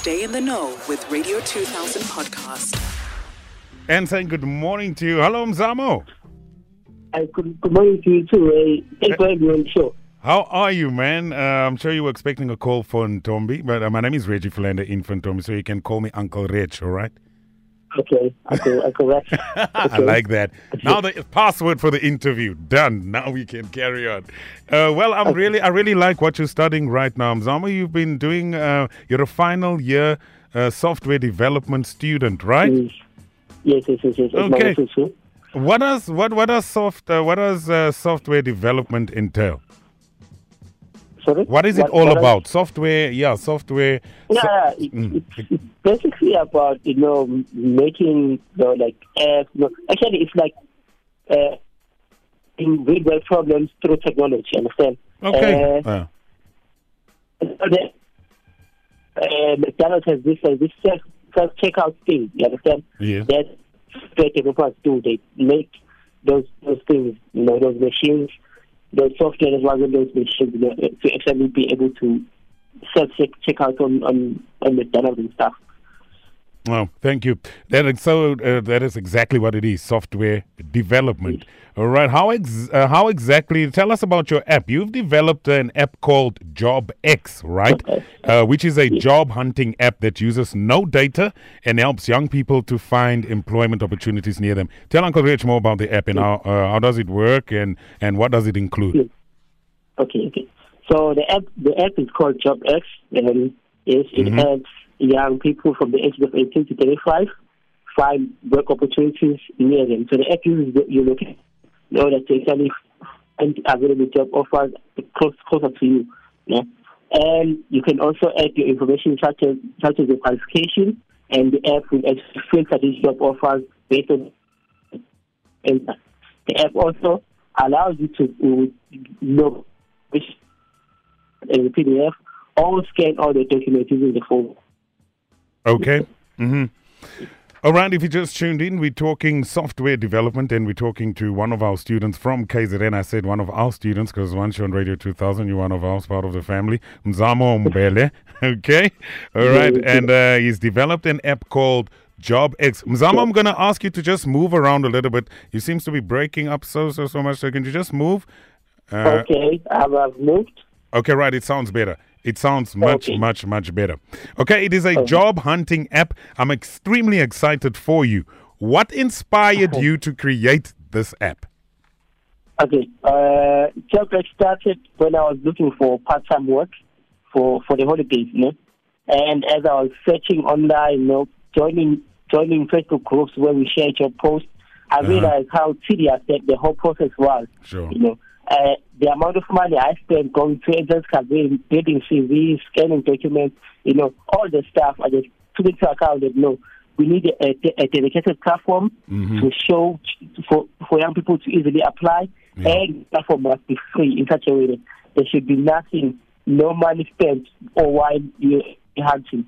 Stay in the know with Radio 2000 podcast. And saying good morning to you. Hello, Mzamo. Uh, good, good morning to you too. Uh, thanks for having me on the show. How are you, man? Uh, I'm sure you were expecting a call from Tombi, but uh, my name is Reggie Philander in from Tombi, so you can call me Uncle Reg, all right? Okay, Uncle, Uncle Rex. I like that. Now the password for the interview done. Now we can carry on. Uh, well, I'm really, I really like what you're studying right now, Mzamo. You've been doing. Uh, you're a final year uh, software development student, right? Yes, yes, yes, yes. yes. Okay. What does what what does soft uh, what does uh, software development entail? Sorry? What is it What- all what I- about? Software, yeah, software. Yeah, so- it, Mm. it's, basically about you know making the like apps. You know, actually, it's like uh, in real world problems through technology. Understand? Okay. Uh, the, uh, McDonald's has this uh, this self self checkout thing. You understand? yeah. That developers do. They make those those things. You know, those machines, those software as well as those machines to actually be able to self check check out on on on the McDonald's and stuff. Oh, thank you. That is so uh, that is exactly what it is. Software development. All right. How ex- uh, how exactly? Tell us about your app. You've developed an app called JobX, right? Uh, which is a job hunting app that uses no data and helps young people to find employment opportunities near them. Tell Uncle Rich more about the app and how uh, how does it work and and what does it include? Okay, okay. So the app the app is called JobX, and yes, it Mhm. helps young people from the age of 18 to 35 find work opportunities near them. So the app uses the, your location in order to actually find available job offers close, closer to you. Yeah? And you can also add your information such as such as your qualification, and the app will actually filter these job offers based on and the app also allows you to know which in the PDF or scan all the documents using the phone. Okay. Mm-hmm. All right, if you just tuned in, we're talking software development and we're talking to one of our students from KZN. I said one of our students because once you're on Radio 2000, you're one of ours, part of the family. Mzamo Mbhele. Okay. All right. And uh, he's developed an app called JobX. Mzamo, I'm going to ask you to just move around a little bit. You seems to be breaking up so, so, so much. So can you just move? Uh, okay, I've moved. Okay, right. It sounds better. It sounds much, Okay. much, much better. Okay, it is a job hunting app. I'm extremely excited for you. What inspired you to create this app? Okay, uh, JobX started when I was looking for part-time work for, for the holidays, you know. And as I was searching online, you know, joining joining Facebook groups where we share job posts, I Uh-huh. realized how tedious that the whole process was. Sure. You know, uh, the amount of money I spend going to agents, campaign, building CVs, scanning documents, you know, all the stuff. I just took into account that no, we need a, a, a dedicated platform Mm-hmm. to show for for young people to easily apply, Yeah. and the platform must be free in such a way that there should be nothing, no money spent, or while you're hunting.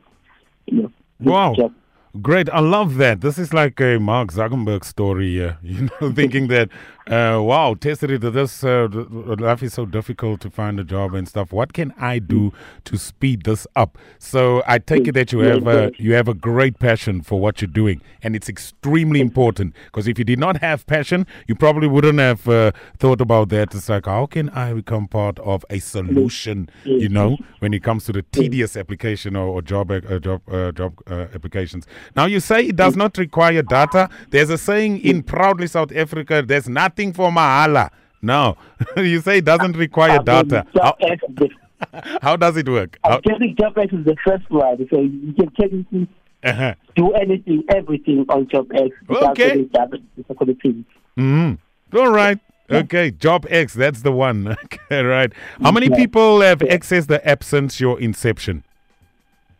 You know, Wow. job. Great. I love that. This is like a Mark Zuckerberg story, uh, you know, thinking that, uh, wow, tested it, this uh, life is so difficult to find a job and stuff. What can I do to speed this up? So I take it that you have a, you have a great passion for what you're doing, and it's extremely important because if you did not have passion, you probably wouldn't have uh, thought about that. It's like, how can I become part of a solution, you know, when it comes to the tedious application or, or job uh, job uh, job uh, applications. Now you say it does not require data. There's a saying in proudly South Africa, there's nothing for mahala. No, you say it doesn't require data. How, JobX is the how does it work? I think JobX is the first one, so you can technically uh-huh. do anything, everything on JobX Okay. any data. It's a thing. Mhm. All right. Okay, Job X, that's the one. Okay, right. How many people have accessed the app since your inception?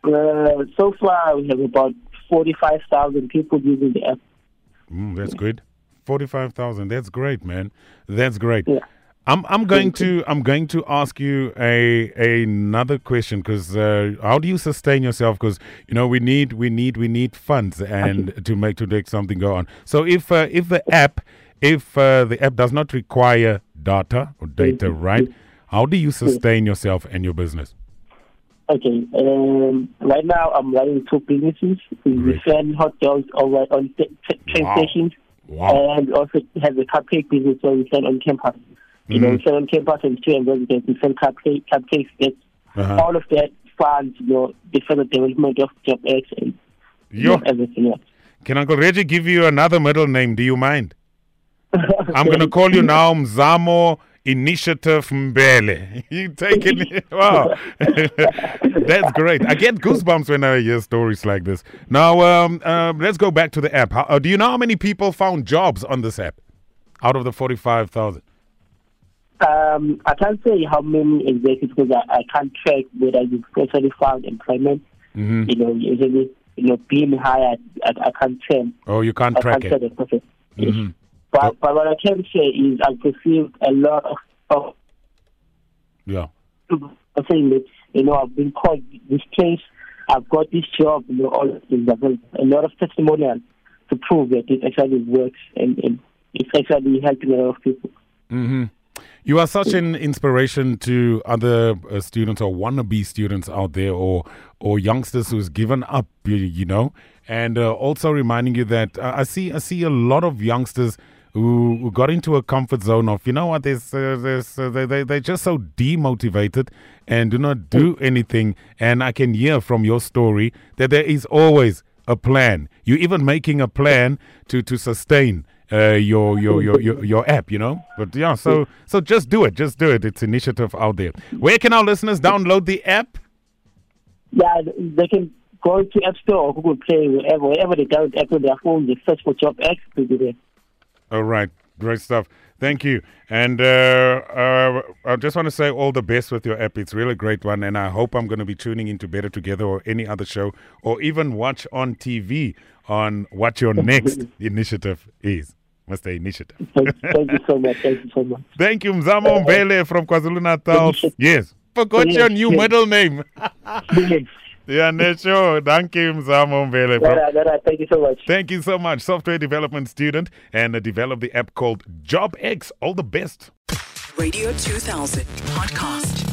Uh, so far, we have about 45,000 people using the app. Mm, that's good. Forty-five thousand. That's great, man. That's great. Yeah. I'm I'm going to I'm going to ask you a another question because uh, how do you sustain yourself? Because you know we need we need we need funds and to make to make something go on. So if uh, if the app if uh, the app does not require data or data, right? How do you sustain yourself and your business? Okay. Um, right now, I'm running two businesses. We sell hot dogs over on st- t- train Wow. stations, Wow. and also have a cupcake business where we sell on campus. You know, Mhm. we sell on campus and student residents. We sell cupcake, cupcakes. That Uh-huh. all of that funds, you know, the further development of Job X and you Yo, know, everything else. can Uncle Reggie give you another middle name? Do you mind? I'm going to call you now Mzamo Initiative Mbhele. You take it. Wow. That's great. I get goosebumps when I hear stories like this. Now, um, um, let's go back to the app. How, uh, do you know how many people found jobs on this app out of the 45,000? Um, I can't say how many exactly because I, I can't track whether you've actually found employment. Mm-hmm. You know, usually, you know, being hired, I, I can't tell. Oh, you can't I track can't it. the process. Yes. But, but what I can say is I've received a lot of, of Yeah. saying that, you know, I've been called this place, I've got this job, you know, all of things. I've got a lot of testimonials to prove that it actually works and, and it's actually helping a lot of people. hmm You are such an inspiration to other uh, students or wannabe students out there, or or youngsters who's given up. You, you know, and uh, also reminding you that uh, I see I see a lot of youngsters. Who, who got into a comfort zone of you know what there's uh, there's uh, they, they they're just so demotivated and do not do anything and I can hear from your story that there is always a plan you're even making a plan to to sustain uh, your, your your your your app, you know. But yeah, so so just do it, just do it. It's initiative out there. Where can our listeners download the app? Yeah, they can go to App Store or Google Play, wherever, wherever they download app on their phone, they search for Job X to be there. All right, great stuff. Thank you. And uh, uh, I just want to say all the best with your app. It's really a great one, and I hope I'm going to be tuning into Better Together or any other show, or even watch on TV on what your next initiative is. Mr. Initiative. Thank, thank you so much. Thank you so much. Thank you, Mzamo Mbhele from KwaZulu Natal. Yes. Forgot your new Yes. middle name. Yes. Yeah, Nesho. Thank you, Mzamo Mbhele. All From, right, all right, thank you so much. thank you so much. Software development student and uh, developed the app called JobX. All the best. Radio 2000 podcast.